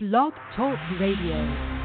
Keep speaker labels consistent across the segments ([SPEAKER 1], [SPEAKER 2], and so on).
[SPEAKER 1] Blog Talk Radio.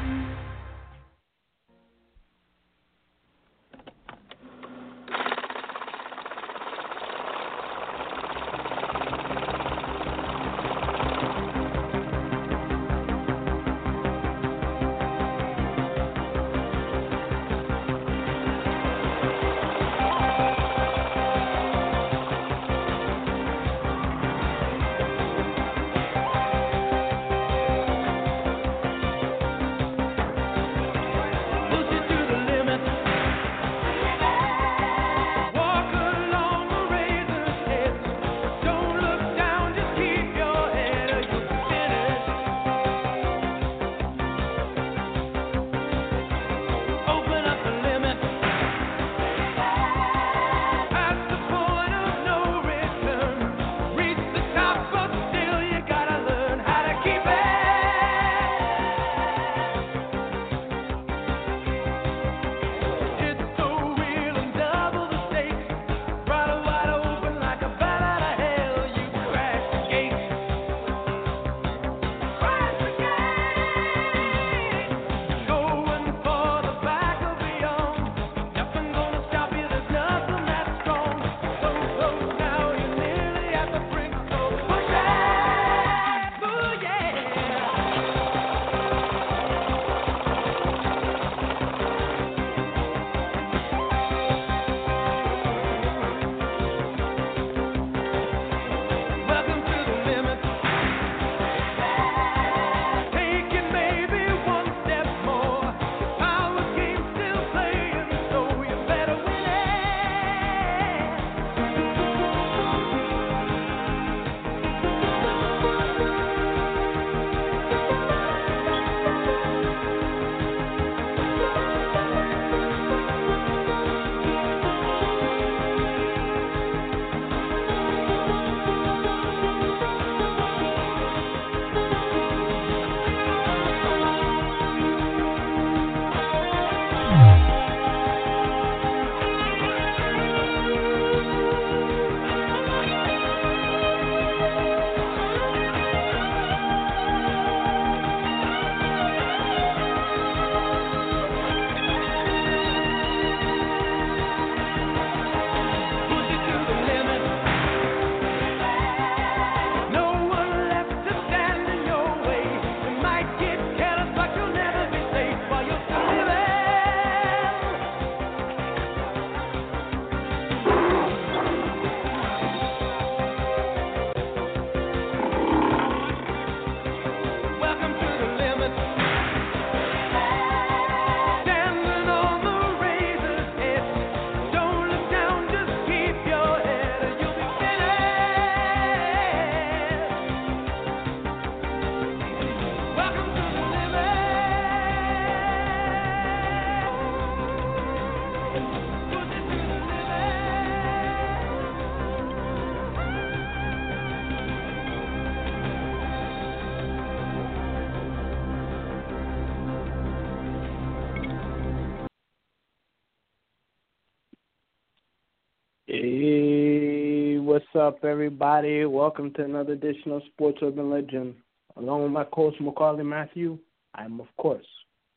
[SPEAKER 2] Up, everybody? Welcome to another edition of Sports Urban Legend. Along with my co-host Maccorley Mathieu, I'm of course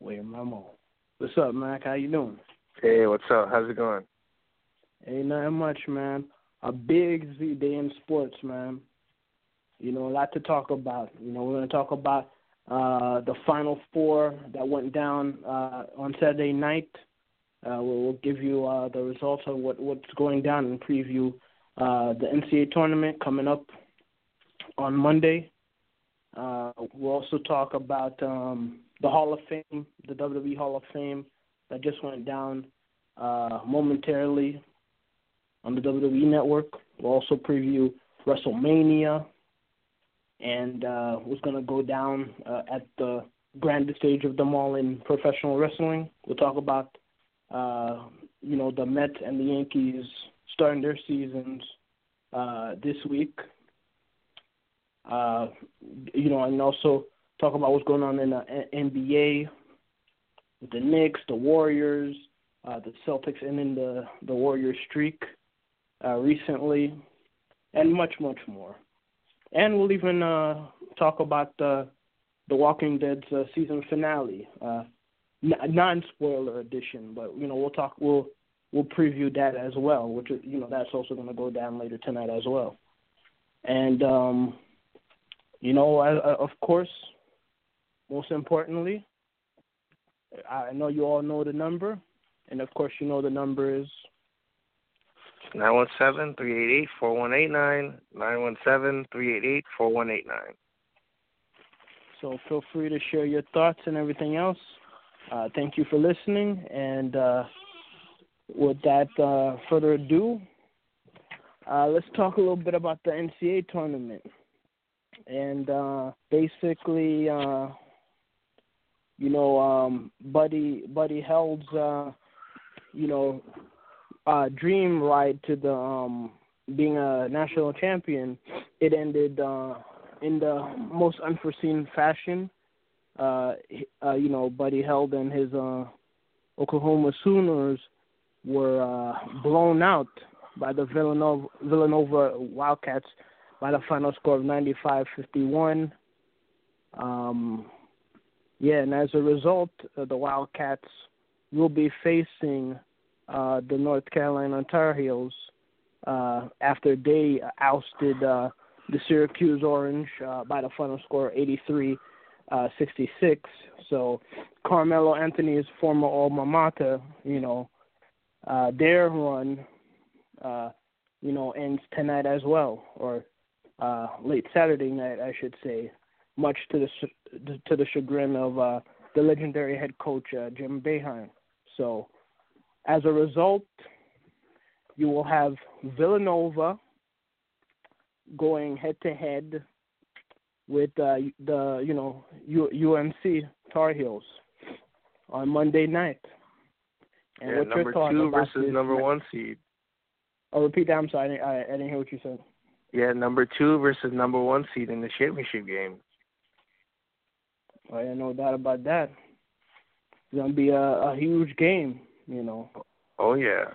[SPEAKER 2] William Rameau. What's up, Mac? How you doing?
[SPEAKER 3] Hey, what's up? How's it going?
[SPEAKER 2] Ain't nothing much, man. A big Z day in sports, man. You know, a lot to talk about. You know, we're gonna talk about uh, the Final Four that went down uh, on Saturday night. Uh, we'll, we'll give you uh, the results of what, what's going down and preview uh, the NCAA tournament coming up on Monday. Uh, we'll also talk about um, the Hall of Fame, the WWE Hall of Fame that just went down uh, momentarily on the WWE Network. We'll also preview WrestleMania and uh, what's going to go down uh, at the grandest stage of them all in professional wrestling. We'll talk about, uh, you know, the Mets and the Yankees starting their seasons uh, this week. Uh, you know, and also talk about what's going on in the NBA with the Knicks, the Warriors, uh, the Celtics, and in the the Warriors streak uh, recently, and much much more. And we'll even uh, talk about the The Walking Dead's uh, season finale. Uh, non-spoiler edition, but you know we'll talk. We'll we'll preview that as well, which is you know that's also going to go down later tonight as well. And um, you know, I, I, of course, most importantly, I know you all know the number, and of course you know the number is
[SPEAKER 3] nine one seven three eight eight four one eight nine nine one seven three eight eight four one eight nine.
[SPEAKER 2] So feel free to share your thoughts and everything else. Uh, thank you for listening, and uh, with that uh, further ado, uh, let's talk a little bit about the NCAA tournament. And uh, basically, uh, you know, um, Buddy Buddy Hield's, uh, you know, uh, dream ride to the um, being a national champion, it ended in the most unforeseen fashion. You know, Buddy Hield and his Oklahoma Sooners were uh, blown out by the Villanova, Villanova Wildcats by the final score of 95-51. Um, yeah, and as a result, uh, the Wildcats will be facing uh, the North Carolina Tar Heels uh, after they ousted uh, the Syracuse Orange uh, by the final score 83 uh, 66. So Carmelo Anthony's former alma mater, you know, uh, their run, uh, you know, ends tonight as well, or uh, late Saturday night, I should say, much to the to the chagrin of uh, the legendary head coach uh, Jim Boeheim. So, as a result, you will have Villanova going head to head with uh, the you know U- UNC Tar Heels on Monday night.
[SPEAKER 3] And yeah, number two versus number one seed.
[SPEAKER 2] Oh, repeat that. I'm sorry, I didn't, I, I didn't hear what you said.
[SPEAKER 3] Yeah, number two versus number one seed in the championship game.
[SPEAKER 2] Oh yeah, no doubt about that. It's gonna be a, a huge game, you know.
[SPEAKER 3] Oh yeah.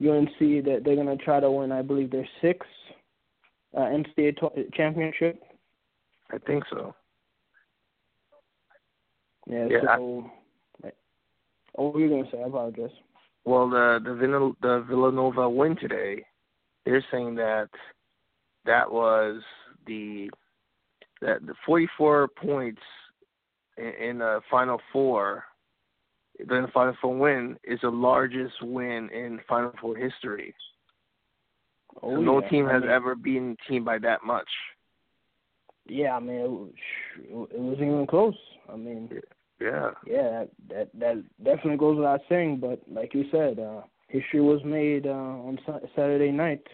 [SPEAKER 2] UNC that they're gonna try to win, I believe, their sixth uh, NCAA to- championship.
[SPEAKER 3] I think so.
[SPEAKER 2] Yeah. yeah so, I, oh, what were you gonna say? I apologize.
[SPEAKER 3] Well, the the, the Villanova win today, they're saying that that was the that the 44 points in, in the Final Four, the Final Four win is the largest win in Final Four history.
[SPEAKER 2] Oh,
[SPEAKER 3] so no
[SPEAKER 2] yeah.
[SPEAKER 3] team
[SPEAKER 2] I
[SPEAKER 3] has
[SPEAKER 2] mean,
[SPEAKER 3] ever beaten team by that much.
[SPEAKER 2] Yeah, I mean, it, was, it wasn't even close. I mean,
[SPEAKER 3] yeah,
[SPEAKER 2] yeah, that that definitely goes without saying. But like you said, uh, history was made uh, on Saturday night,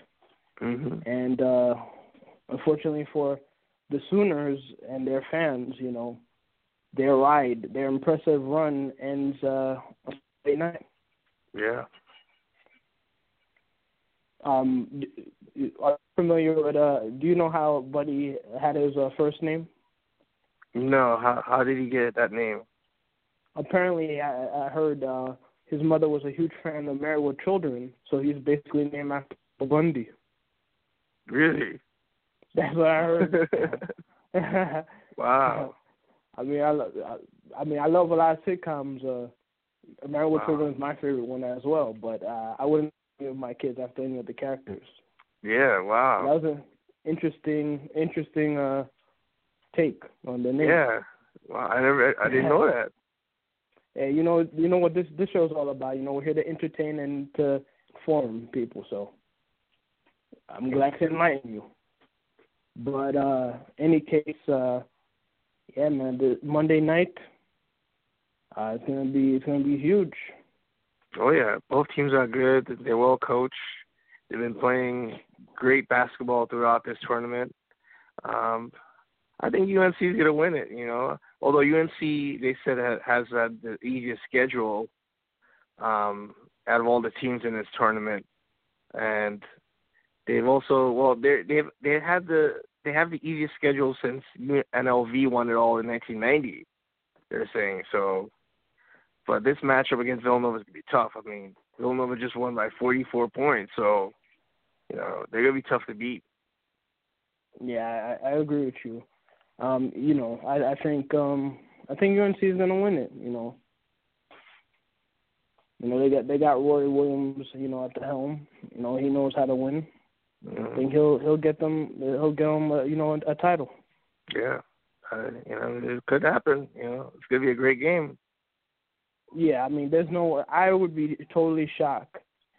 [SPEAKER 3] mm-hmm.
[SPEAKER 2] and uh, unfortunately for the Sooners and their fans, you know, their ride, their impressive run ends uh, on Saturday night.
[SPEAKER 3] Yeah.
[SPEAKER 2] Um, are you familiar with? Uh, do you know how Buddy had his uh, first name?
[SPEAKER 3] No. How how did he get that name?
[SPEAKER 2] Apparently, I, I heard uh, his mother was a huge fan of Married with Children, so he's basically named after Bundy.
[SPEAKER 3] Really?
[SPEAKER 2] That's what I heard.
[SPEAKER 3] wow.
[SPEAKER 2] I mean, I, I, I mean, I love a lot of sitcoms. Uh, Married with
[SPEAKER 3] wow.
[SPEAKER 2] Children is my favorite one as well, but uh, I wouldn't name my kids after any of the characters.
[SPEAKER 3] Yeah. Wow.
[SPEAKER 2] That was an interesting, interesting uh, take on the name.
[SPEAKER 3] Yeah. Wow. I never. I didn't know that.
[SPEAKER 2] You know, you know what this this show is all about. You know, we're here to entertain and to inform people. So I'm glad to enlighten you. But uh any case, uh yeah, man, the Monday night, uh it's gonna be it's gonna be huge.
[SPEAKER 3] Oh yeah, both teams are good. They're well coached. They've been playing great basketball throughout this tournament. Um, I think UNC is going to win it. You know, although UNC they said has the easiest schedule um, out of all the teams in this tournament, and they've also well they they've they had the they have the easiest schedule since NLV won it all in 1990. They're saying so, but this matchup against Villanova is gonna be tough. I mean, Villanova just won by 44 points, so you know they're gonna be tough to beat.
[SPEAKER 2] Yeah, I, I agree with you. Um, you know, I, I think um, I think UNC is going to win it. You know, you know they got they got Roy Williams, you know, at the helm. You know, he knows how to win.
[SPEAKER 3] Mm-hmm.
[SPEAKER 2] I think he'll he'll get them he'll get them uh, you know a, a title.
[SPEAKER 3] Yeah, uh, you know it could happen. You know, it's gonna be a great game.
[SPEAKER 2] Yeah, I mean, there's no. I would be totally shocked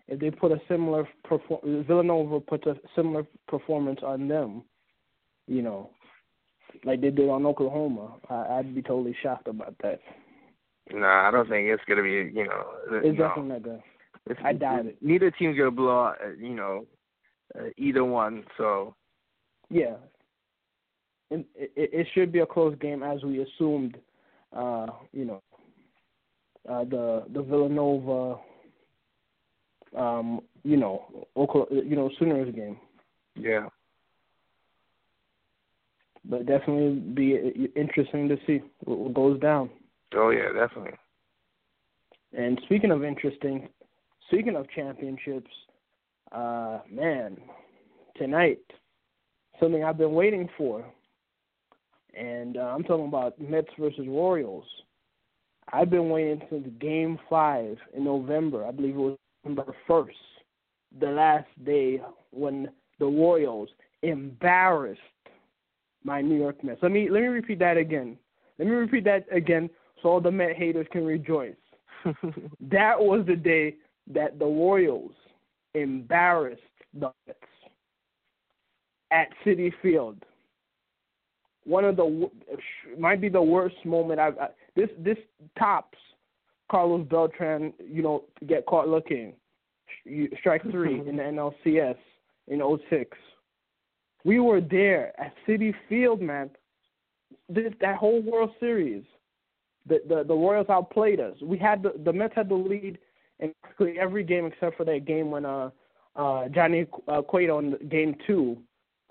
[SPEAKER 2] if they put a similar perform. Villanova puts a similar performance on them. You know, like they did on Oklahoma. I, I'd be totally shocked about that.
[SPEAKER 3] No, nah, I don't think it's gonna be. You know,
[SPEAKER 2] it's
[SPEAKER 3] no.
[SPEAKER 2] definitely not gonna.
[SPEAKER 3] It's,
[SPEAKER 2] I doubt it.
[SPEAKER 3] Neither team's gonna blow out. Uh, you know, uh, either one. So.
[SPEAKER 2] Yeah. It, it, it should be a close game as we assumed. Uh, you know, uh, the the Villanova, um, you know, Oklahoma, you know, Sooners game.
[SPEAKER 3] Yeah.
[SPEAKER 2] But definitely be interesting to see what goes down.
[SPEAKER 3] Oh yeah, definitely.
[SPEAKER 2] And speaking of interesting, speaking of championships, uh, man, tonight something I've been waiting for, and uh, I'm talking about Mets versus Royals. I've been waiting since Game Five in November. I believe it was November first, the last day when the Royals embarrassed my New York Mets. Let me let me repeat that again. Let me repeat that again so all the Met haters can rejoice. that was the day that the Royals embarrassed the Mets at Citi Field. One of the might be the worst moment I've. This this tops Carlos Beltran. You know, get caught looking. Strike three in the NLCS in 06. We were there at Citi Field, man. This that whole World Series, the the the Royals outplayed us. We had the the Mets had the lead in every game except for that game when uh uh Johnny uh, Cueto in game two,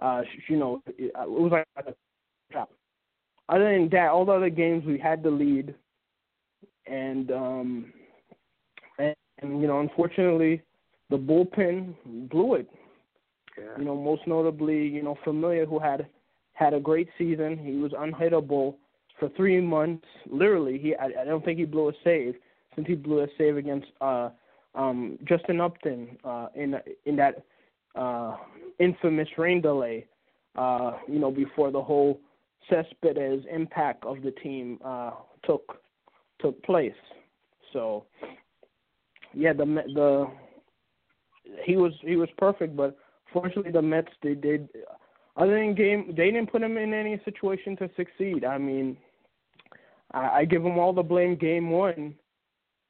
[SPEAKER 2] uh you know it, was like a trap. Other than that, all the other games we had the lead, and um and, and you know unfortunately the bullpen blew it.
[SPEAKER 3] Yeah.
[SPEAKER 2] You know, most notably, you know, Familia, who had had a great season. He was unhittable for three months. Literally, he I, I don't think he blew a save since he blew a save against uh, um, Justin Upton uh, in in that uh, infamous rain delay. Uh, you know, before the whole Cespedes impact of the team uh, took took place. So, yeah, the the he was he was perfect, but fortunately the Mets they did other than game they didn't put him in any situation to succeed. I mean, I, I give him all the blame. Game one,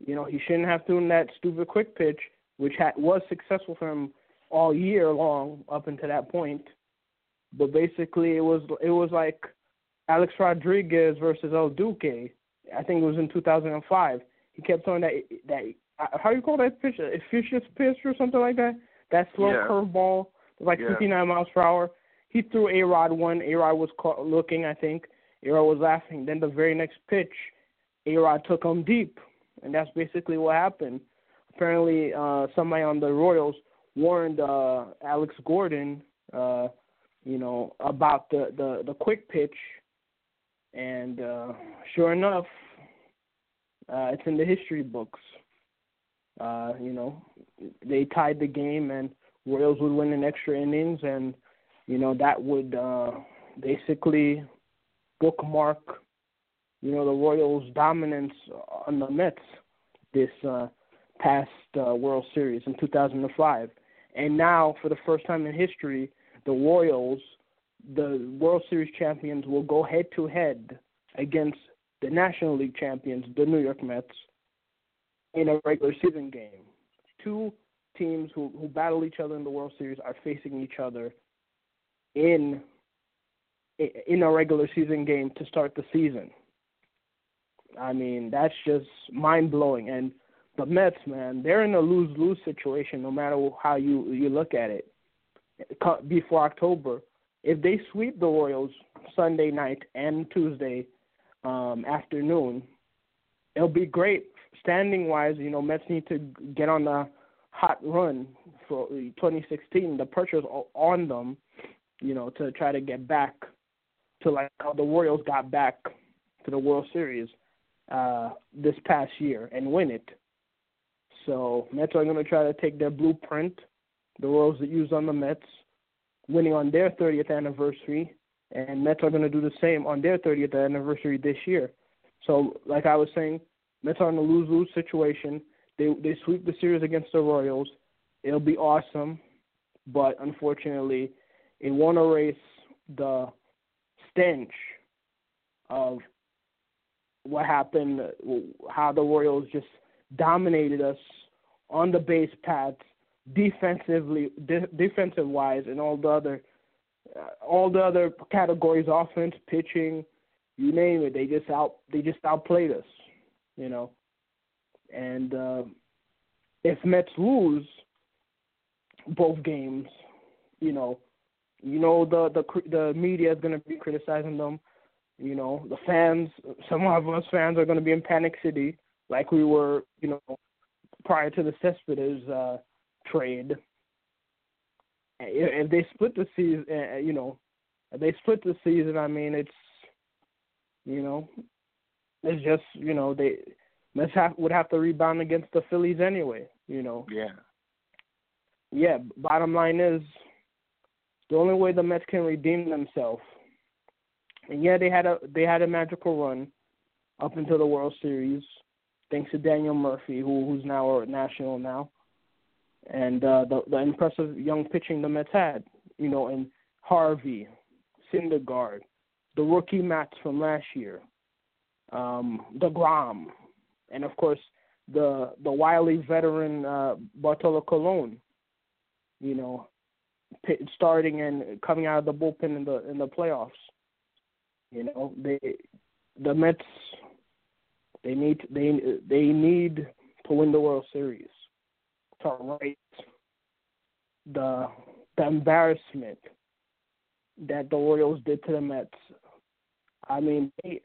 [SPEAKER 2] you know, he shouldn't have thrown that stupid quick pitch, which had, was successful for him all year long up until that point. But basically, it was it was like Alex Rodriguez versus El Duque. I think it was in 2005. He kept throwing that that how you call that pitch? A pitch or something like that. That slow
[SPEAKER 3] yeah.
[SPEAKER 2] curveball, like
[SPEAKER 3] yeah.
[SPEAKER 2] 59 miles per hour. He threw A Rod one. A Rod was caught looking, I think. A Rod was laughing. Then the very next pitch, A Rod took him deep, and that's basically what happened. Apparently, uh, somebody on the Royals warned uh, Alex Gordon, uh, you know, about the, the, the quick pitch, and uh, sure enough, uh, it's in the history books. Uh, you know, they tied the game, and Royals would win in extra innings, and you know that would uh, basically bookmark, you know, the Royals' dominance on the Mets this uh, past uh, World Series in 2005. And now, for the first time in history, the Royals, the World Series champions, will go head to head against the National League champions, the New York Mets, in a regular season game. Two teams who, who battle each other in the World Series are facing each other in in a regular season game to start the season. I mean, that's just mind blowing. And the Mets, man, they're in a lose lose situation no matter how you you look at it. Before October, if they sweep the Royals Sunday night and Tuesday um, afternoon, it'll be great standing wise. You know, Mets need to get on the hot run for 2016. The pressure's on them, you know, to try to get back to like how the Royals got back to the World Series uh, this past year and win it. So Mets are going to try to take their blueprint, the Royals that used on the Mets, winning on their 30th anniversary, and Mets are going to do the same on their 30th anniversary this year. So, like I was saying, Mets are in a lose-lose situation. They they sweep the series against the Royals. It'll be awesome, but unfortunately, it won't erase the stench of what happened, how the Royals just dominated us on the base paths, defensively, de- defensive wise, and all the other, uh, all the other categories, offense, pitching, you name it. They just out, they just outplayed us, you know. And uh, if Mets lose both games, you know, you know the the the media is going to be criticizing them. You know, the fans, some of us fans are going to be in panic city, like we were, you know, prior to the Cespedes uh, trade. If they split the season, uh, you know, if they split the season, I mean, it's, you know, it's just, you know, they Mets have would have to rebound against the Phillies anyway. You know.
[SPEAKER 3] Yeah.
[SPEAKER 2] Yeah. Bottom line is, the only way the Mets can redeem themselves, and yeah, they had a they had a magical run up until the World Series, thanks to Daniel Murphy, who who's now a national now, and uh, the the impressive young pitching the Mets had, you know, and Harvey, Syndergaard, the rookie Matz from last year, um, deGrom, and of course the the wily veteran uh, Bartolo Colon. You know, starting and coming out of the bullpen in the in the playoffs. You know, they the Mets they need they they need to win the World Series to right the the embarrassment that the Royals did to the Mets. I mean, they,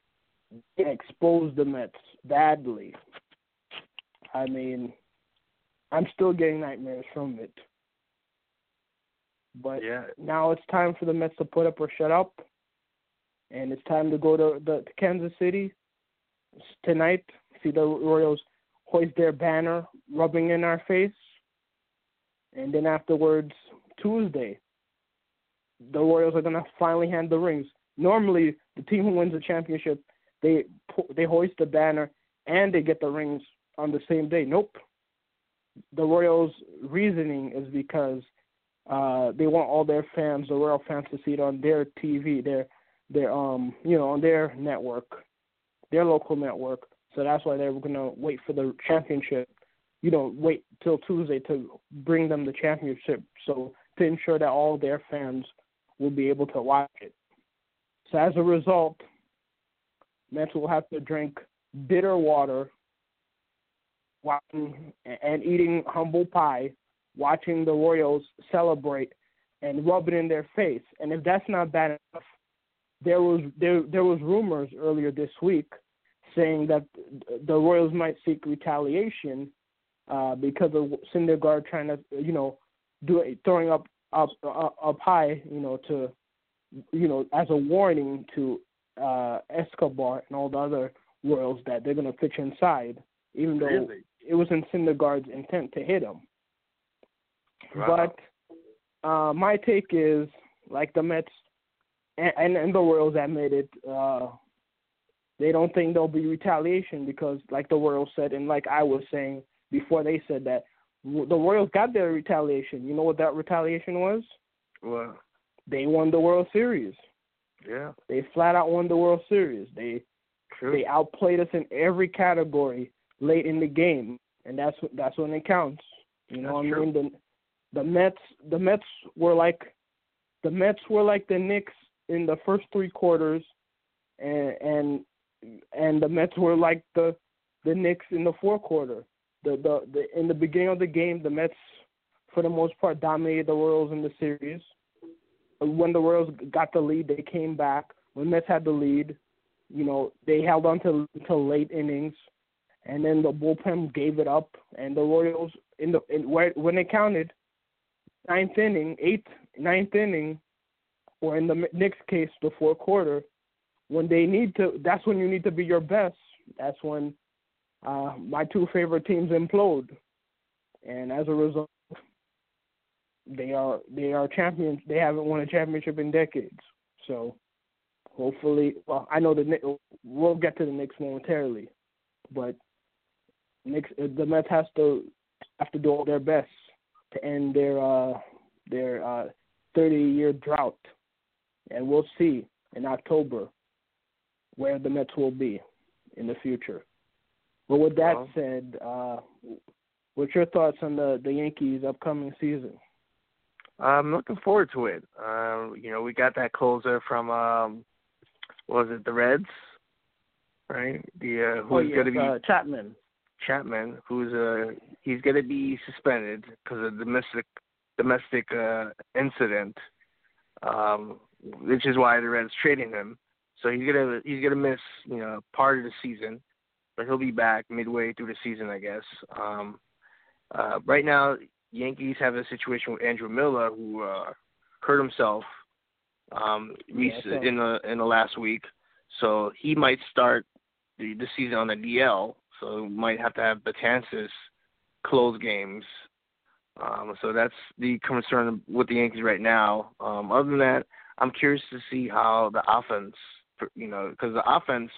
[SPEAKER 2] they exposed the Mets badly. I mean, I'm still getting nightmares from it. But
[SPEAKER 3] yeah.
[SPEAKER 2] now it's time for the Mets to put up or shut up, and it's time to go to the to Kansas City tonight. See the Royals hoist their banner, rubbing in our face, and then afterwards Tuesday, the Royals are gonna finally hand the rings. Normally, the team who wins the championship, they they hoist the banner and they get the rings on the same day. Nope. The Royals' reasoning is because uh, they want all their fans, the Royal fans, to see it on their TV, their their um you know on their network, their local network. So that's why they're gonna wait for the championship. You know, wait till Tuesday to bring them the championship, so to ensure that all their fans will be able to watch it. So as a result, Mets will have to drink bitter water, watching and eating humble pie watching the Royals celebrate and rub it in their face. And if that's not bad enough, there was there there was rumors earlier this week saying that the Royals might seek retaliation uh, because of Syndergaard trying to you know do throwing up up up high you know to you know as a warning to uh, Escobar and all the other Royals that they're going to pitch inside, even though
[SPEAKER 3] really?
[SPEAKER 2] it was in Syndergaard's intent to hit him.
[SPEAKER 3] Wow.
[SPEAKER 2] But uh, my take is like the Mets and, and, and the Royals admitted uh, they don't think there'll be retaliation because, like the Royals said, and like I was saying before they said that, the Royals got their retaliation. You know what that retaliation was?
[SPEAKER 3] Well,
[SPEAKER 2] They won the World Series.
[SPEAKER 3] Yeah,
[SPEAKER 2] They flat out won the World Series. They
[SPEAKER 3] true.
[SPEAKER 2] they outplayed us in every category late in the game, and that's that's when it counts. You know
[SPEAKER 3] That's
[SPEAKER 2] what I
[SPEAKER 3] true.
[SPEAKER 2] mean? The the Mets the Mets were like the Mets were like the Knicks in the first three quarters, and and and the Mets were like the the Knicks in the fourth quarter. The the, the in the beginning of the game, the Mets for the most part dominated the Royals in the series. When the Royals got the lead, they came back. When Mets had the lead, you know they held on to until late innings, and then the bullpen gave it up, and the Royals in the in, where, when it counted, ninth inning, eighth, ninth inning, or in the Knicks case, the fourth quarter, when they need to, that's when you need to be your best. That's when uh, my two favorite teams implode, and as a result, they are they are champions. They haven't won a championship in decades. So hopefully, well, I know the we'll get to the Knicks momentarily, but Knicks the Mets has to have to do all their best to end their uh, their uh, 30 year drought, and we'll see in October where the Mets will be in the future. But with that said, uh, what's your thoughts on the the Yankees' upcoming season?
[SPEAKER 3] I'm looking forward to it. Uh, you know, we got that closer from um, was it the Reds, right? The uh, who's
[SPEAKER 2] oh, yes,
[SPEAKER 3] going to be
[SPEAKER 2] uh, Chapman.
[SPEAKER 3] Chapman, who's uh he's going to be suspended because of domestic domestic uh, incident, um, which is why the Reds trading him. So he's gonna he's gonna miss you know part of the season, but he'll be back midway through the season, I guess. Um, uh, right now, Yankees have a situation with Andrew Miller who uh, hurt himself um, yeah, in the in the last week, so he might start the, the season on the DL. So might have to have Betances close games. Um, so that's the concern with the Yankees right now. Um, other than that, I'm curious to see how the offense, you know, because the offense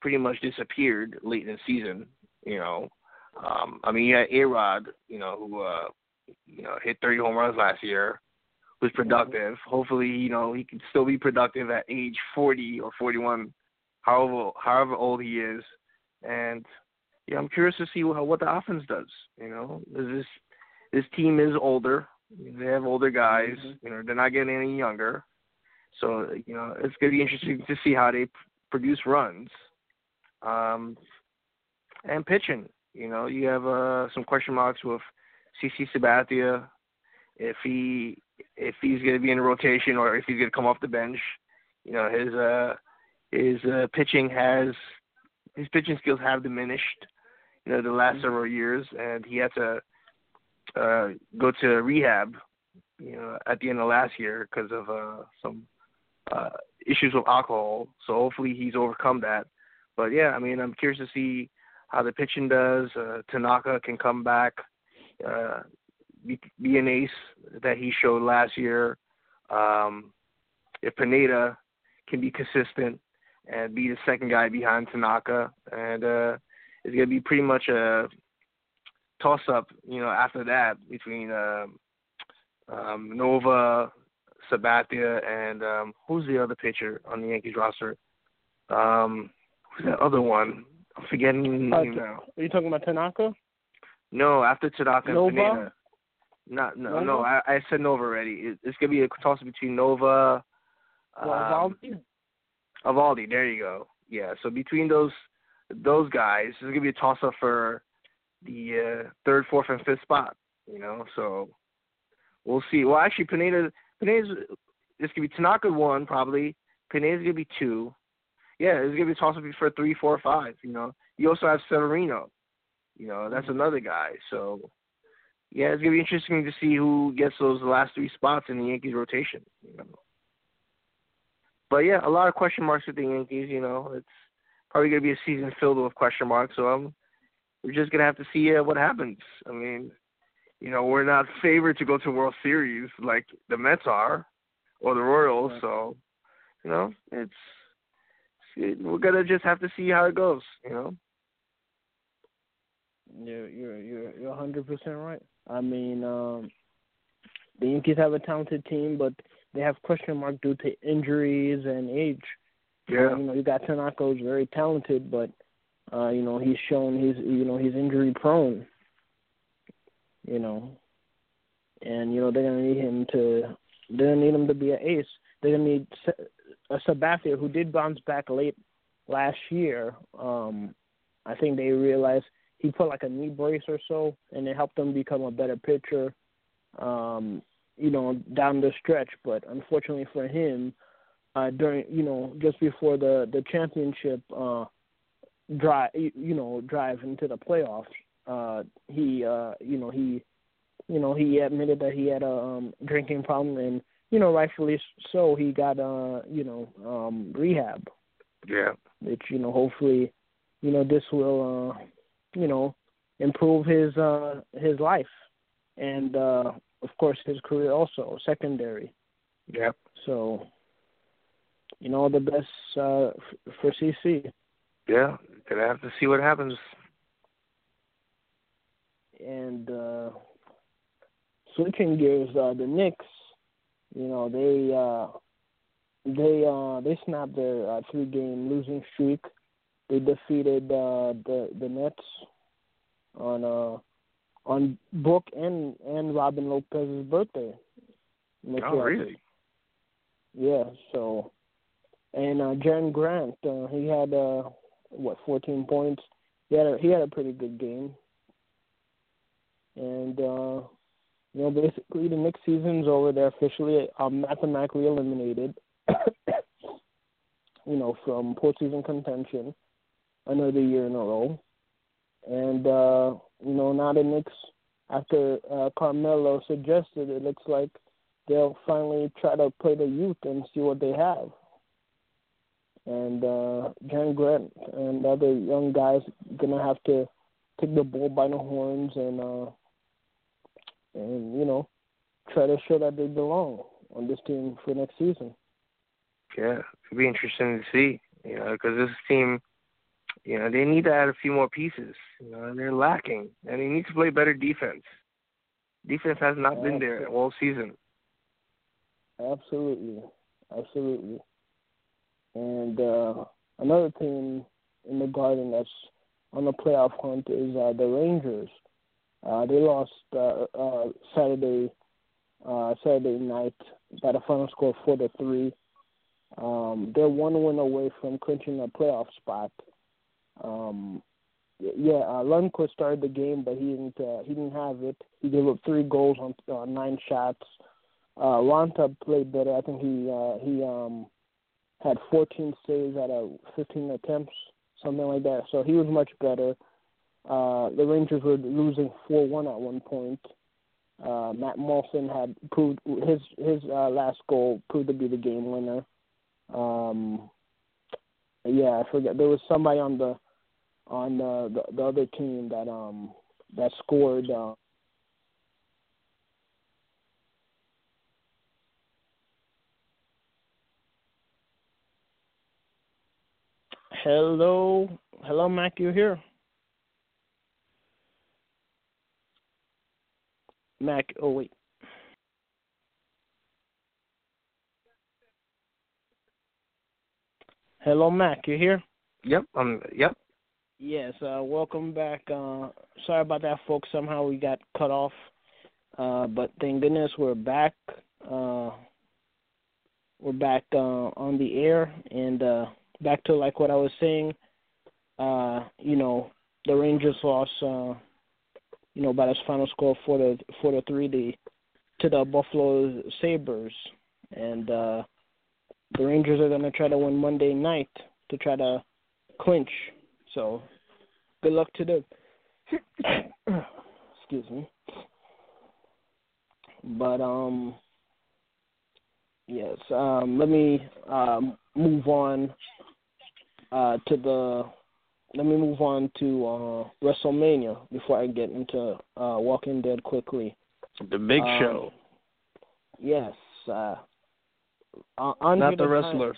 [SPEAKER 3] pretty much disappeared late in the season. You know, um, I mean, you had A Rod, you know, who uh, you know hit 30 home runs last year, was productive. Hopefully, you know, he can still be productive at age 40 or 41, however however old he is. And yeah, I'm curious to see what, what the offense does. You know, this this team is older. They have older guys. Mm-hmm. You know, they're not getting any younger. So you know, it's gonna be interesting to see how they p- produce runs. Um, and pitching. You know, you have uh, some question marks with CC Sabathia, if he if he's going to be in rotation or if he's going to come off the bench. You know, his uh his uh, pitching has his pitching skills have diminished. You know, the last mm-hmm. several years, and he had to uh, go to rehab. You know, at the end of last year because of uh, some uh, issues with alcohol. So hopefully he's overcome that. But yeah, I mean, I'm curious to see how the pitching does. Uh, Tanaka can come back, uh, be, be an ace that he showed last year. Um, if Pineda can be consistent and be the second guy behind Tanaka, and uh, it's gonna be pretty much a toss up, you know, after that between uh, um, Nova, Sabathia, and um, who's the other pitcher on the Yankees roster? Um, who's that other one? Forgetting uh.
[SPEAKER 2] Are you talking about Tanaka?
[SPEAKER 3] No, after Tanaka
[SPEAKER 2] Nova?
[SPEAKER 3] and Pineda. Not no Nova? no. I, I said Nova already. It, it's gonna be a toss between Nova.
[SPEAKER 2] Well,
[SPEAKER 3] um, Eovaldi. There you go. Yeah. So between those those guys, it's gonna be a toss up for the uh, third, fourth, and fifth spot. You know, so we'll see. Well, actually, Pineda Pineda's this could be Tanaka one probably. Pineda's gonna be two. Yeah, it's gonna be a toss up for three, four, five. You know, you also have Severino. You know, that's mm-hmm. another guy. So yeah, it's gonna be interesting to see who gets those last three spots in the Yankees rotation. You know. But yeah, a lot of question marks with the Yankees. You know, it's probably gonna be a season filled with question marks. So I'm, we're just gonna have to see uh, what happens. I mean, you know, we're not favored to go to World Series like the Mets are or the Royals. So, you know, it's we're gonna just have to see how it goes. You know.
[SPEAKER 2] You're you're you're you're 100 percent right. I mean, um, the Yankees have a talented team, but they have question mark due to injuries and age.
[SPEAKER 3] Yeah.
[SPEAKER 2] you know, you got Tanaka who's very talented, but uh, you know, he's shown he's you know, he's injury prone. You know. And, you know, they're gonna need him to they're gonna need him to be an ace. They're gonna need Sabathia who did bounce back late last year. Um I think they realized he put like a knee brace or so, and it helped him become a better pitcher. Um, you know, down the stretch. But unfortunately for him, uh, during you know just before the the championship uh, drive, you know, drive into the playoffs, uh, he uh, you know he you know he admitted that he had a um, drinking problem, and you know rightfully so he got uh you know um rehab
[SPEAKER 3] Yeah.
[SPEAKER 2] Which you know, hopefully, you know, this will, uh, you know, improve his uh his life, and uh of course his career also secondary.
[SPEAKER 3] Yeah.
[SPEAKER 2] So, you know, the best uh, f- for CC.
[SPEAKER 3] Yeah, gonna have to see what happens.
[SPEAKER 2] And uh, switching gears, uh, the Knicks, you know, they uh, they uh, they snapped their uh, three-game losing streak. They defeated uh, the the Nets on uh, on Brook and and Robin Lopez's birthday.
[SPEAKER 3] Oh, really?
[SPEAKER 2] Yeah. So, and uh, Jerian Grant, uh, he had uh, what 14 points. He had a, he had a pretty good game. And uh, you know, basically the Knicks season's over. They're officially um, mathematically eliminated. you know, from postseason contention, another year in a row. And uh, you know, now the Knicks, after uh, Carmelo suggested, it looks like they'll finally try to play the youth and see what they have. And uh Jerian Grant and other young guys gonna have to take the bull by the horns and uh and you know try to show that they belong on this team for next season.
[SPEAKER 3] Yeah, it'll be interesting to see. You know, because this team, you know, they need to add a few more pieces. You know, and they're lacking, and they need to play better defense. Defense has not been there all season.
[SPEAKER 2] Absolutely, absolutely. And uh, another team in the Garden that's on the playoff hunt is uh, the Rangers. Uh, they lost uh, uh, Saturday uh, Saturday night by the final score four to three. Um, they're one win away from clinching a playoff spot. Um, yeah, uh, Lundqvist started the game, but he didn't. Uh, he didn't have it. He gave up three goals on uh, nine shots. Uh, Raanta played better. I think he uh, he um, had 14 saves out of 15 attempts, something like that. So he was much better. Uh, the Rangers were losing 4-1 at one point. Uh, Matt Moulson had proved his his uh, last goal proved to be the game winner. Um, yeah, I forget there was somebody on the on the the, the other team that um that scored. Uh, Hello, hello, Mac. You here? Mac. Oh wait. Hello, Mac. You here?
[SPEAKER 3] Yep. Um. Yep.
[SPEAKER 2] Yes. Uh, welcome back. Uh, sorry about that, folks. Somehow we got cut off. Uh, but thank goodness we're back. Uh, we're back uh, on the air and uh, back to like what I was saying. Uh, you know, the Rangers lost. You know, by this final score four to four to three the, to the Buffalo Sabres, and uh, the Rangers are going to try to win Monday night to try to clinch. So, good luck to them. Excuse me. But um, yes. Um, let me um, move on uh, to the. Let me move on to uh, WrestleMania before I get into uh, Walking Dead quickly.
[SPEAKER 3] The big
[SPEAKER 2] Um,
[SPEAKER 3] show,
[SPEAKER 2] Yes. Uh, uh,
[SPEAKER 3] not the
[SPEAKER 2] Giant-
[SPEAKER 3] wrestler.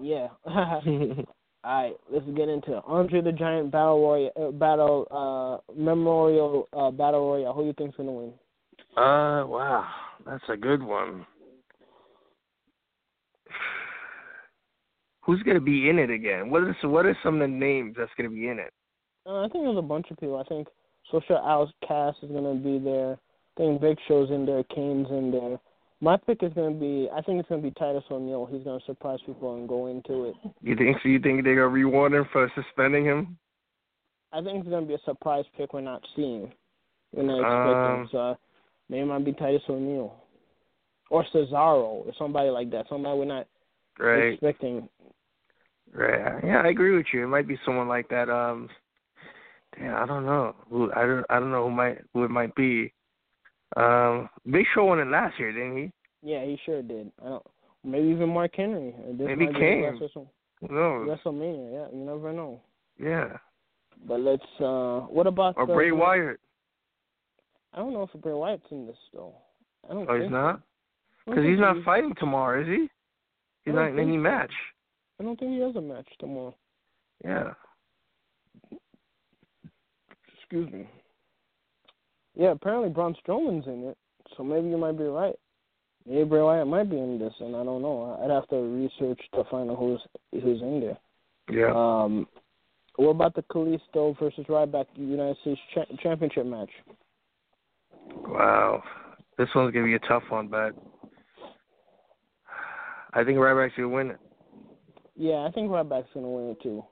[SPEAKER 2] Yeah. All right, let's get into. Andre the Giant Battle Royale, uh, Battle uh, Memorial uh, Battle Royale. Who you think's gonna win?
[SPEAKER 3] Uh, wow, that's a good one. Who's gonna be in it again? What is what are some of the names that's gonna be in it?
[SPEAKER 2] Uh, I think there's a bunch of people. I think Social Outcast is gonna be there. I think Big Show's in there. Kane's in there. My pick is gonna be. I think it's gonna be Titus O'Neil. He's gonna surprise people and go into it.
[SPEAKER 3] You think so? You think they're gonna reward him for suspending him?
[SPEAKER 2] I think it's gonna be a surprise pick we're not seeing. We're not expecting.
[SPEAKER 3] Um,
[SPEAKER 2] so uh, maybe it might be Titus O'Neil or Cesaro or somebody like that. Somebody we're not
[SPEAKER 3] Right,
[SPEAKER 2] expecting.
[SPEAKER 3] Right. Yeah, I agree with you. It might be someone like that. Um, damn, I don't know. Who I don't I don't know who might who it might be. Um, Big Show won it last year, didn't he?
[SPEAKER 2] Yeah, he sure did. I don't. Maybe even Mark Henry. This
[SPEAKER 3] Maybe Kane.
[SPEAKER 2] the best wrestle-
[SPEAKER 3] Who?
[SPEAKER 2] WrestleMania. Yeah, you never know.
[SPEAKER 3] Yeah.
[SPEAKER 2] But let's. uh What about
[SPEAKER 3] Or
[SPEAKER 2] the,
[SPEAKER 3] Bray Wyatt.
[SPEAKER 2] I don't know if Bray Wyatt's in this though. I don't.
[SPEAKER 3] Oh,
[SPEAKER 2] think
[SPEAKER 3] he's not? Because he's not fighting tomorrow, is he? He's not in any
[SPEAKER 2] so. I don't think he has a match tomorrow.
[SPEAKER 3] Yeah.
[SPEAKER 2] Excuse me. Yeah, apparently Braun Strowman's in it, so maybe you might be right. Maybe Bray Wyatt might be in this, and I don't know. I'd have to research to find out who's who's in there.
[SPEAKER 3] Yeah.
[SPEAKER 2] Um, what about the Kalisto versus Ryback United States cha- Championship match?
[SPEAKER 3] Wow. This one's gonna be a tough one, but I think Ryback's gonna win it.
[SPEAKER 2] Yeah, I think Ryback's gonna win it too.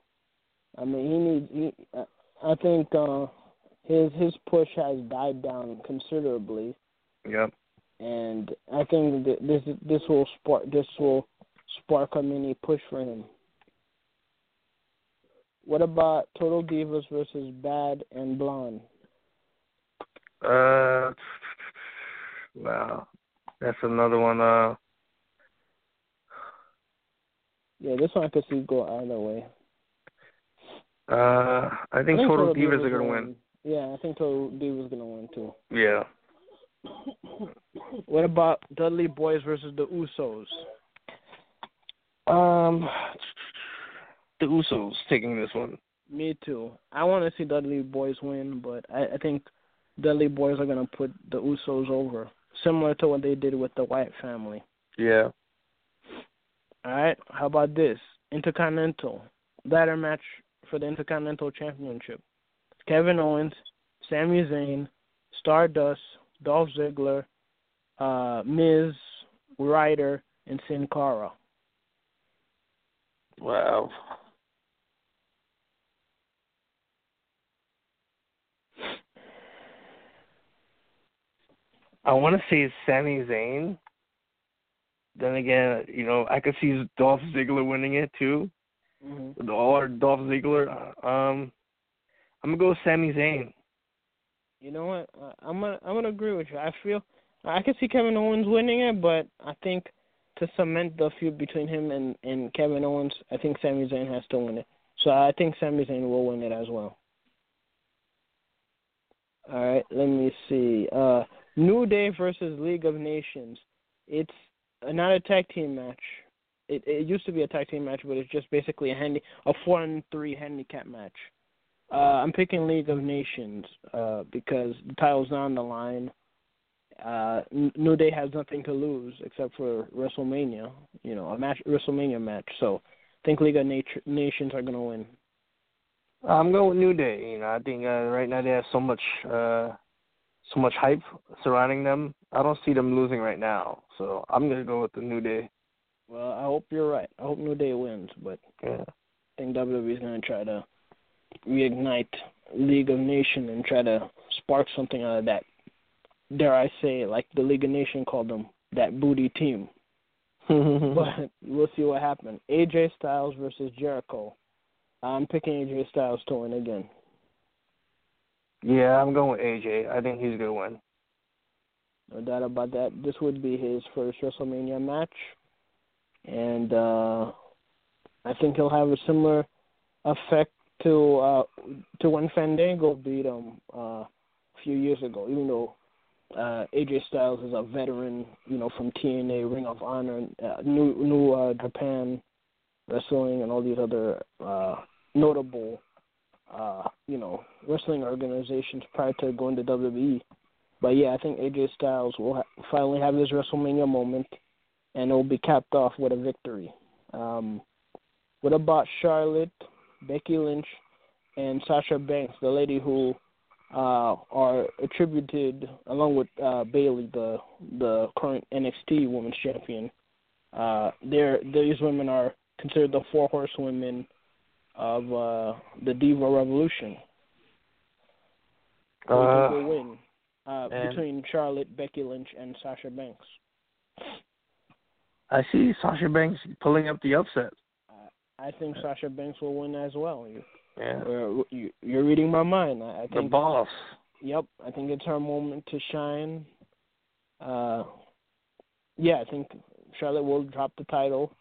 [SPEAKER 2] I mean, he needs. He, I- think uh, his his push has died down considerably.
[SPEAKER 3] Yep.
[SPEAKER 2] and I think that this this will spark this will spark a mini push for him. What about Total Divas versus Bad and Blonde?
[SPEAKER 3] Uh wow. That's another one, uh
[SPEAKER 2] Yeah, this one I could see go either way.
[SPEAKER 3] uh I think
[SPEAKER 2] I
[SPEAKER 3] Total Divas are gonna win.
[SPEAKER 2] Yeah, I think Total Divas gonna win too.
[SPEAKER 3] Yeah.
[SPEAKER 2] What about Dudley Boyz versus the Usos?
[SPEAKER 3] Um the Usos taking this one.
[SPEAKER 2] Me too. I want to see Dudley Boyz win, but I, I think Dudley Boyz are gonna put the Usos over, similar to what they did with the Wyatt family.
[SPEAKER 3] Yeah.
[SPEAKER 2] All right. How about this Intercontinental ladder match for the Intercontinental Championship? Kevin Owens, Sami Zayn, Stardust, Dolph Ziggler, uh, Miz, Ryder, and Sin Cara.
[SPEAKER 3] Wow. I want to say it's Sami Zayn. Then again, you know, I could see Dolph Ziggler winning it too.
[SPEAKER 2] Mm-hmm.
[SPEAKER 3] Or Dolph Ziggler. Um, I'm gonna go with Sami Zayn.
[SPEAKER 2] You know what? I'm gonna I'm gonna agree with you. I feel I could see Kevin Owens winning it, but I think to cement the feud between him and and Kevin Owens, I think Sami Zayn has to win it. So I think Sami Zayn will win it as well. All right, let me see. Uh New Day versus League of Nations. It's not a tag team match. It it used to be a tag team match, but it's just basically a handy a four and three handicap match. Uh, I'm picking League of Nations uh, because the title's on the line. Uh, New Day has nothing to lose except for WrestleMania, you know, a match WrestleMania match. So I think League of Nat- Nations are gonna win.
[SPEAKER 3] I'm going with New Day. You know, I think uh, right now they have so much, uh, so much hype surrounding them. I don't see them losing right now, so I'm gonna go with the New Day.
[SPEAKER 2] Well, I hope you're right. I hope New Day wins, but
[SPEAKER 3] Yeah.
[SPEAKER 2] I think WWE's gonna try to reignite League of Nations and try to spark something out of that. Dare I say, like the League of Nations called them, that booty team. but we'll see what happens. AJ Styles versus Jericho. I'm picking AJ Styles to win again.
[SPEAKER 3] Yeah, I'm going with AJ. I think he's gonna win.
[SPEAKER 2] No doubt about that. This would be his first WrestleMania match, and uh, I think he'll have a similar effect to uh, to when Fandango beat him uh, a few years ago. Even though uh, AJ Styles is a veteran, you know, from TNA, Ring of Honor, uh, New New uh, Japan Wrestling, and all these other uh, notable, uh, you know, wrestling organizations prior to going to WWE. But yeah, I think AJ Styles will ha- finally have his WrestleMania moment, and it will be capped off with a victory. Um, what about Charlotte, Becky Lynch, and Sasha Banks, the lady who uh, are attributed, along with uh, Bayley, the the current NXT Women's Champion. Uh, these women are considered the four horsewomen of uh, the Diva Revolution. Who
[SPEAKER 3] Uh,
[SPEAKER 2] will win uh, between Charlotte, Becky Lynch, and Sasha Banks?
[SPEAKER 3] I see Sasha Banks pulling up the upset.
[SPEAKER 2] I think Sasha Banks will win as well. You,
[SPEAKER 3] Yeah.
[SPEAKER 2] uh, you you're reading my mind. I, I
[SPEAKER 3] The boss.
[SPEAKER 2] Yep, I think it's her moment to shine. Uh, yeah, I think Charlotte will drop the title,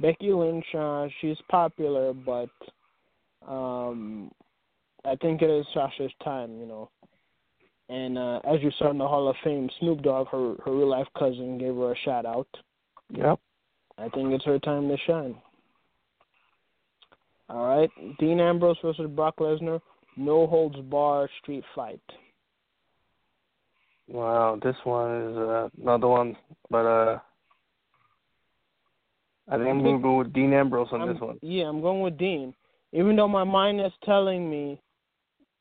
[SPEAKER 2] Becky Lynch, uh, she's popular, but um, I think it is Sasha's time, you know. And uh, as you saw in the Hall of Fame, Snoop Dogg, her her real life cousin, gave her a shout out.
[SPEAKER 3] Yep.
[SPEAKER 2] I think it's her time to shine. All right, Dean Ambrose versus Brock Lesnar, no holds bar street fight.
[SPEAKER 3] Wow, this one is uh, another one, but uh, I think I'm gonna go with Dean Ambrose on
[SPEAKER 2] I'm,
[SPEAKER 3] this one.
[SPEAKER 2] Yeah, I'm going with Dean, even though my mind is telling me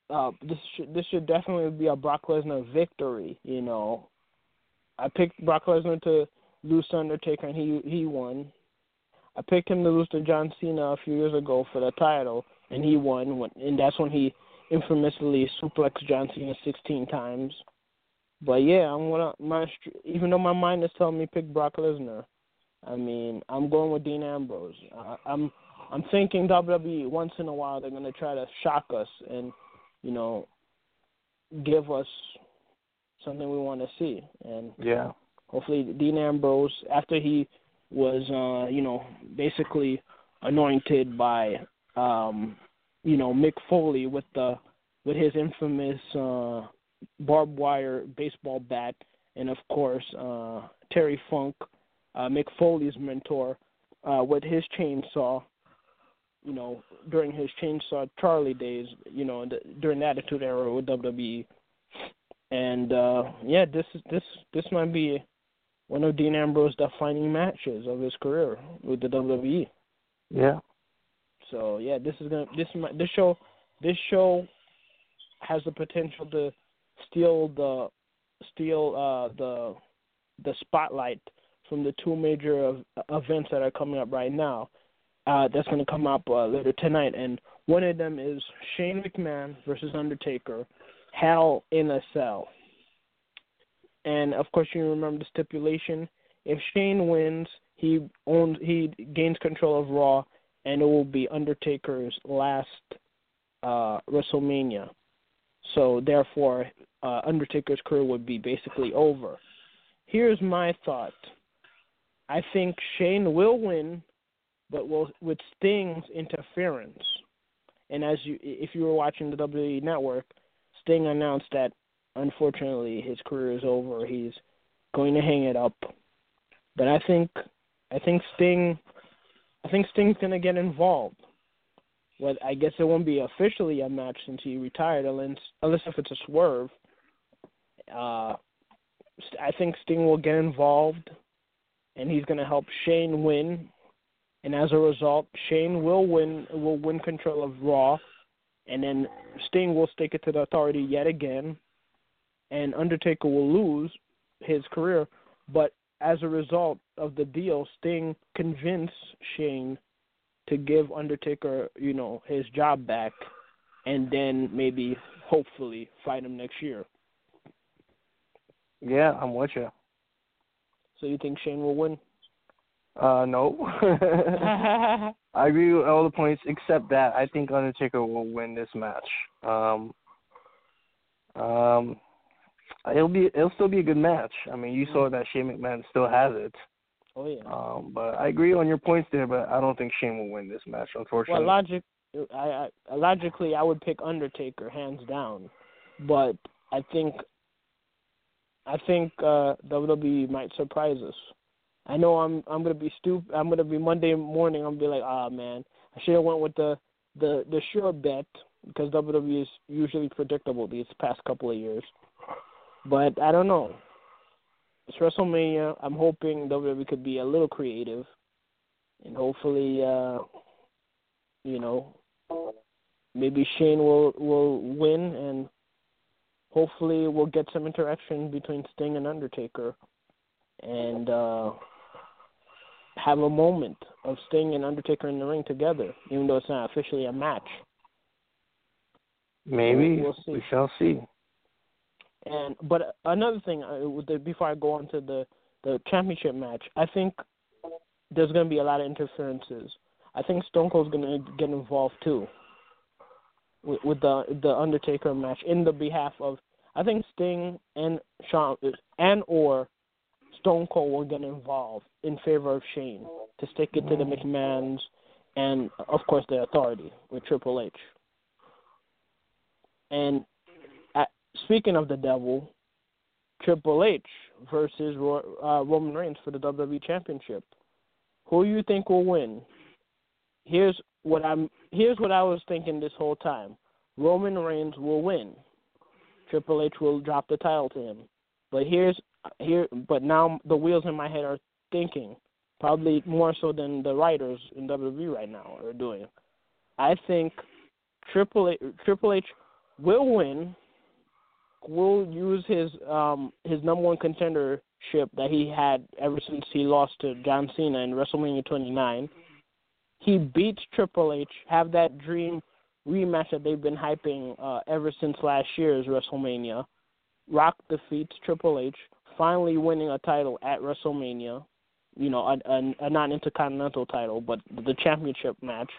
[SPEAKER 2] uh, this should this should definitely be a Brock Lesnar victory. You know, I picked Brock Lesnar to lose to Undertaker, and he he won. I picked him to lose to John Cena a few years ago for the title, and he won. When, and that's when he infamously suplexed John Cena 16 times. But yeah, I'm gonna my even though my mind is telling me pick Brock Lesnar, I mean I'm going with Dean Ambrose. I, I'm I'm thinking WWE once in a while they're gonna try to shock us and you know give us something we want to see and
[SPEAKER 3] Yeah.
[SPEAKER 2] hopefully Dean Ambrose after he was uh you know basically anointed by um you know Mick Foley with the with his infamous uh barbed wire baseball bat and of course uh Terry Funk uh Mick Foley's mentor uh with his chainsaw you know during his chainsaw Charlie days you know the, during the Attitude Era with WWE and uh yeah this is this this might be one of Dean Ambrose's defining matches of his career with the WWE.
[SPEAKER 3] Yeah.
[SPEAKER 2] So yeah, this is gonna this might- this show this show has the potential to steal the steal uh the the spotlight from the two major of, events that are coming up right now. Uh, that's going to come up uh, later tonight, and one of them is Shane McMahon versus Undertaker, Hell in a Cell. And of course, you remember the stipulation: if Shane wins, he owns he gains control of Raw, and it will be Undertaker's last uh, WrestleMania. So therefore, uh, Undertaker's career would be basically over. Here's my thought: I think Shane will win, but with Sting's interference. And as you, if you were watching the WWE Network, Sting announced that unfortunately his career is over. He's going to hang it up. But I think, I think Sting, I think Sting's going to get involved. Well, I guess it won't be officially a match since he retired, unless unless if it's a swerve. Uh, I think Sting will get involved, and he's going to help Shane win. And as a result, Shane will win will win control of Raw, and then Sting will stick it to the Authority yet again, and Undertaker will lose his career. But as a result of the deal, Sting convinced Shane to give Undertaker, you know, his job back, and then maybe hopefully fight him next year.
[SPEAKER 3] Yeah, I'm with you.
[SPEAKER 2] So you think Shane will win?
[SPEAKER 3] Uh, no. I agree with all the points except that I think Undertaker will win this match. Um, um, it'll be it'll still be a good match. I mean, you saw that Shane McMahon still has it.
[SPEAKER 2] oh yeah.
[SPEAKER 3] Um, but I agree on your points there, but I don't think Shane will win this match, unfortunately.
[SPEAKER 2] Well, logic, I, I logically I would pick Undertaker hands down, but I think I think uh, WWE might surprise us. I know I'm I'm gonna be stupid. I'm gonna be Monday morning. I'm gonna be like, ah man, I should have went with the the the sure bet because WWE is usually predictable these past couple of years. But I don't know. It's WrestleMania. I'm hoping WWE could be a little creative, and hopefully, uh, you know, maybe Shane will will win, and hopefully we'll get some interaction between Sting and Undertaker, and uh, have a moment of Sting and Undertaker in the ring together, even though it's not officially a match.
[SPEAKER 3] Maybe
[SPEAKER 2] We'll see.
[SPEAKER 3] we shall see.
[SPEAKER 2] And but another thing, uh, before I go on to the the championship match, I think there's going to be a lot of interferences. I think Stone Cold's going to get involved too with, with the the Undertaker match in the behalf of. I think Sting and Shawn and or Stone Cold will get involved in favor of Shane to stick it to the McMahons and, of course, the authority with Triple H. And at, speaking of the devil, Triple H versus uh, Roman Reigns for the WWE Championship. Who you think will win? Here's what I'm. Here's what I was thinking this whole time. Roman Reigns will win. Triple H will drop the title to him. But here's here. But now the wheels in my head are thinking, probably more so than the writers in WWE right now are doing. I think Triple H, Triple H will win will use his um his number one contendership that he had ever since he lost to John Cena in WrestleMania 29. He beats Triple H, have that dream rematch that they've been hyping uh, ever since last year's WrestleMania. Rock defeats Triple H, finally winning a title at WrestleMania. You know, a, a, a non-intercontinental title, but the championship match.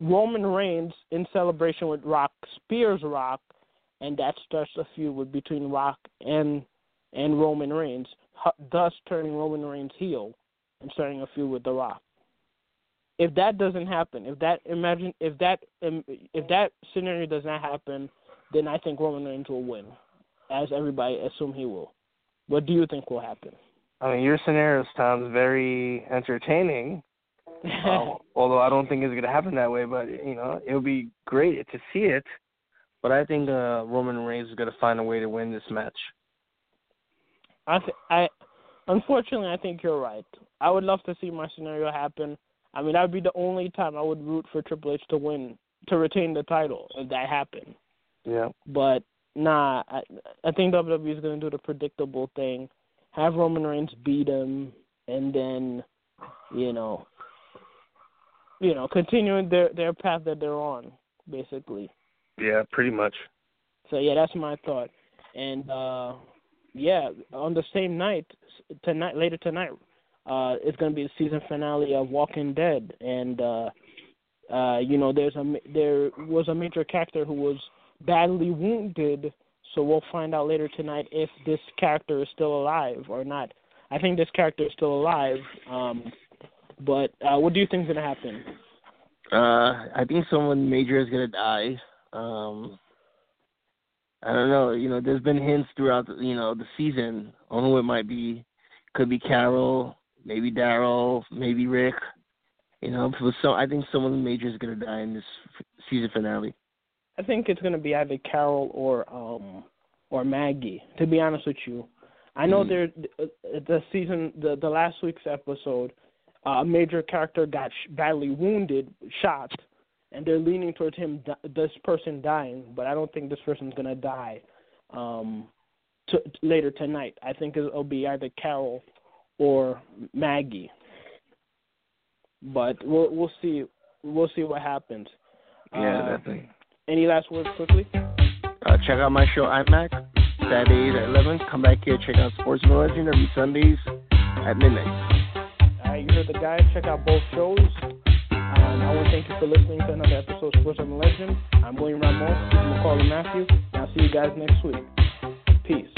[SPEAKER 2] Roman Reigns, in celebration with Rock, spears Rock and that starts a feud between Rock and and Roman Reigns, thus turning Roman Reigns heel and starting a feud with The Rock. If that doesn't happen, if that imagine if that um, if that scenario does not happen, then I think Roman Reigns will win, as everybody assume he will. What do you think will happen?
[SPEAKER 3] I mean, your scenario sounds very entertaining. um, although I don't think it's going to happen that way, but you know, it would be great to see it. But I think uh, Roman Reigns is going to find a way to win this match.
[SPEAKER 2] I, th- I, unfortunately, I think you're right. I would love to see my scenario happen. I mean, that would be the only time I would root for Triple H to win, to retain the title if that happened.
[SPEAKER 3] Yeah.
[SPEAKER 2] But nah, I, I think WWE is going to do the predictable thing, have Roman Reigns beat him, and then, you know, you know, continuing their their path that they're on, basically.
[SPEAKER 3] Yeah, pretty much.
[SPEAKER 2] So yeah, that's my thought. And uh yeah, on the same night tonight later tonight, uh it's going to be the season finale of Walking Dead and uh uh you know there's a there was a major character who was badly wounded, so we'll find out later tonight if this character is still alive or not. I think this character is still alive. Um but uh what do you think is going to happen?
[SPEAKER 3] Uh I think someone major is going to die. Um, I don't know. You know, there's been hints throughout the, you know the season on who it might be. Could be Carol, maybe Daryl, maybe Rick. You know, so I think someone major is gonna die in this season finale.
[SPEAKER 2] I think it's gonna be either Carol or um or Maggie. To be honest with you, I know mm. there the season the the last week's episode, uh, a major character got sh- badly wounded, shot, and they're leaning towards him this person dying, but I don't think this person's gonna die um, t- later tonight. I think it'll be either Carol or Maggie, but we'll we'll see we'll see what happens.
[SPEAKER 3] Yeah, uh, definitely.
[SPEAKER 2] Any last words quickly?
[SPEAKER 3] Uh, check out my show IMAC Saturdays at eleven. Come back here, check out Sports Legend every Sundays at midnight.
[SPEAKER 2] All right, you heard the guys. Check out both shows. Um, I want to thank you for listening to another episode of Sports Urban Legend. I'm William Rameau. I'm Maccorley Mathieu. And I'll see you guys next week. Peace.